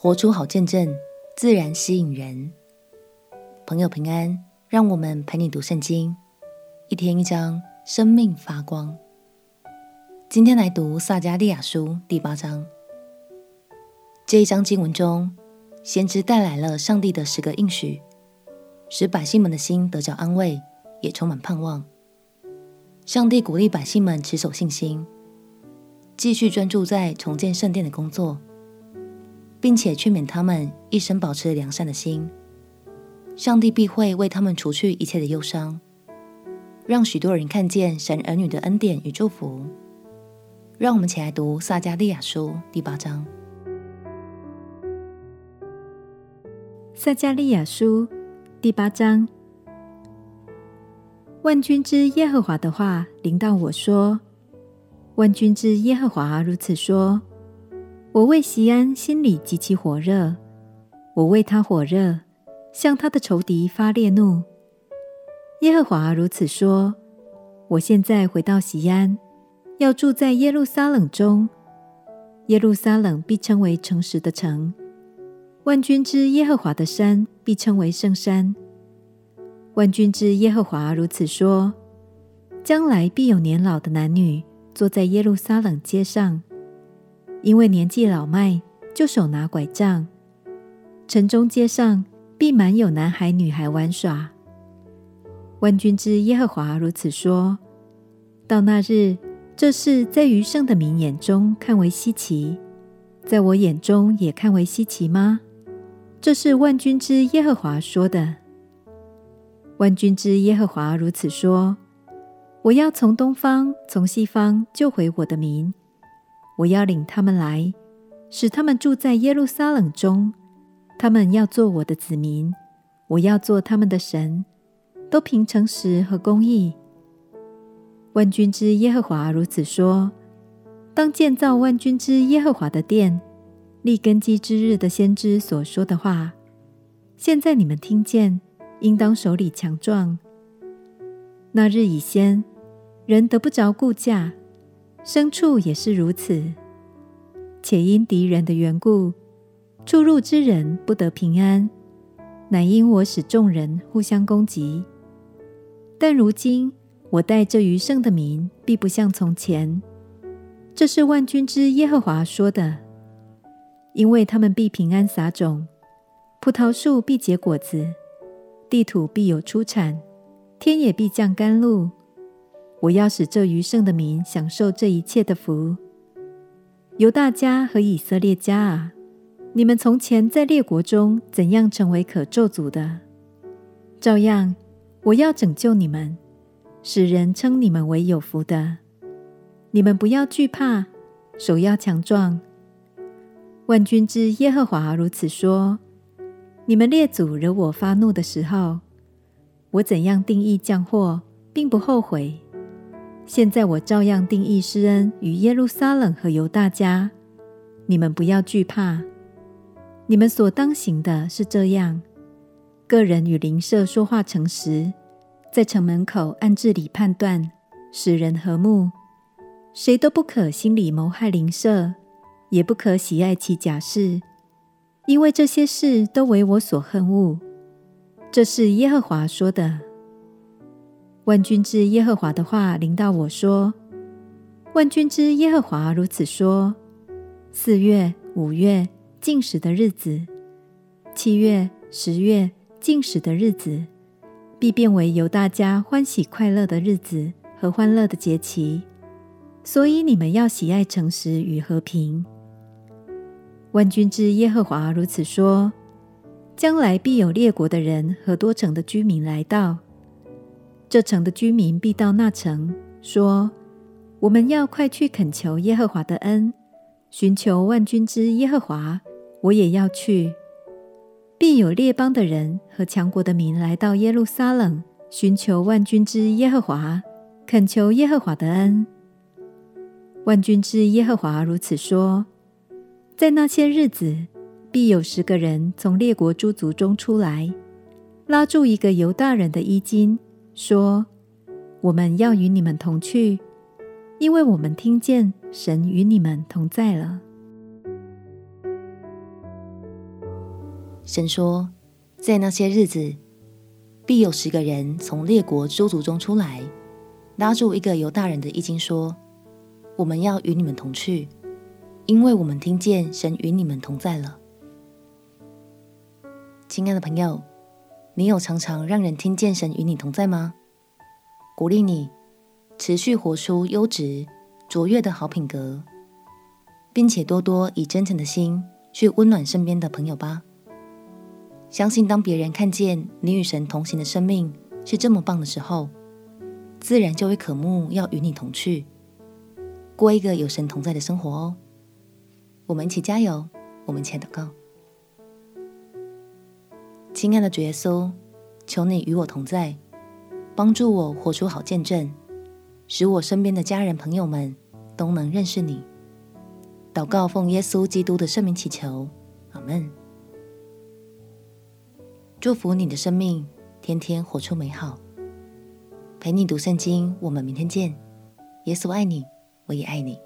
活出好见证，自然吸引人。朋友平安，让我们陪你读圣经，一天一章，生命发光。今天来读撒迦利亚书第八章。这一章经文中，先知带来了上帝的十个应许，使百姓们的心得着安慰，也充满盼望。上帝鼓励百姓们持守信心，继续专注在重建圣殿的工作。并且劝勉他们一生保持良善的心，上帝必会为他们除去一切的忧伤，让许多人看见神儿女的恩典与祝福。让我们起来读撒迦利亚书第八章。撒迦利亚书第八章，万军之耶和华的话临到我说：“万军之耶和华如此说。”我为西安心里极其火热，我为他火热，向他的仇敌发烈怒。耶和华如此说：我现在回到西安，要住在耶路撒冷中。耶路撒冷必称为诚实的城，万军之耶和华的山必称为圣山。万军之耶和华如此说：将来必有年老的男女坐在耶路撒冷街上。因为年纪老迈，就手拿拐杖，城中街上必满有男孩女孩玩耍。万军之耶和华如此说：到那日，这事在余剩的民眼中看为稀奇，在我眼中也看为稀奇吗？这是万军之耶和华说的。万军之耶和华如此说：我要从东方、从西方救回我的民。我要领他们来，使他们住在耶路撒冷中。他们要做我的子民，我要做他们的神，都凭诚实和公义。万军之耶和华如此说：当建造万军之耶和华的殿，立根基之日的先知所说的话，现在你们听见，应当手里强壮。那日已先，人得不着顾价。牲畜也是如此，且因敌人的缘故，出入之人不得平安，乃因我使众人互相攻击。但如今我待这余剩的民，必不像从前。这是万军之耶和华说的，因为他们必平安撒种，葡萄树必结果子，地土必有出产，天也必降甘露。我要使这余剩的民享受这一切的福。犹大家和以色列家啊，你们从前在列国中怎样成为可咒诅的，照样我要拯救你们，使人称你们为有福的。你们不要惧怕，手要强壮。万军之耶和华如此说：你们列祖惹我发怒的时候，我怎样定义降祸，并不后悔。现在我照样定义施恩与耶路撒冷和犹大家，你们不要惧怕。你们所当行的是这样：个人与邻舍说话诚实，在城门口按治理判断，使人和睦。谁都不可心里谋害邻舍，也不可喜爱其假事，因为这些事都为我所恨恶。这是耶和华说的。万君之耶和华的话临到我说：“万君之耶和华如此说：四月、五月禁食的日子，七月、十月禁食的日子，必变为由大家欢喜快乐的日子和欢乐的节期。所以你们要喜爱诚实与和平。万君之耶和华如此说：将来必有列国的人和多城的居民来到。”这城的居民必到那城，说：“我们要快去恳求耶和华的恩，寻求万军之耶和华。我也要去。必有列邦的人和强国的民来到耶路撒冷，寻求万军之耶和华，恳求耶和华的恩。万军之耶和华如此说：在那些日子，必有十个人从列国诸族中出来，拉住一个犹大人的衣襟。”说：“我们要与你们同去，因为我们听见神与你们同在了。”神说，在那些日子，必有十个人从列国诸族中出来，拉住一个犹大人的衣襟说：“我们要与你们同去，因为我们听见神与你们同在了。”亲爱的朋友，你有常常让人听见神与你同在吗？鼓励你持续活出优质、卓越的好品格，并且多多以真诚的心去温暖身边的朋友吧。相信当别人看见你与神同行的生命是这么棒的时候，自然就会渴慕要与你同去，过一个有神同在的生活哦。我们一起加油，我们一起祷告。亲爱的主耶稣，求你与我同在，帮助我活出好见证，使我身边的家人朋友们都能认识你。祷告奉耶稣基督的圣名祈求，阿门。祝福你的生命，天天活出美好。陪你读圣经，我们明天见。耶稣爱你，我也爱你。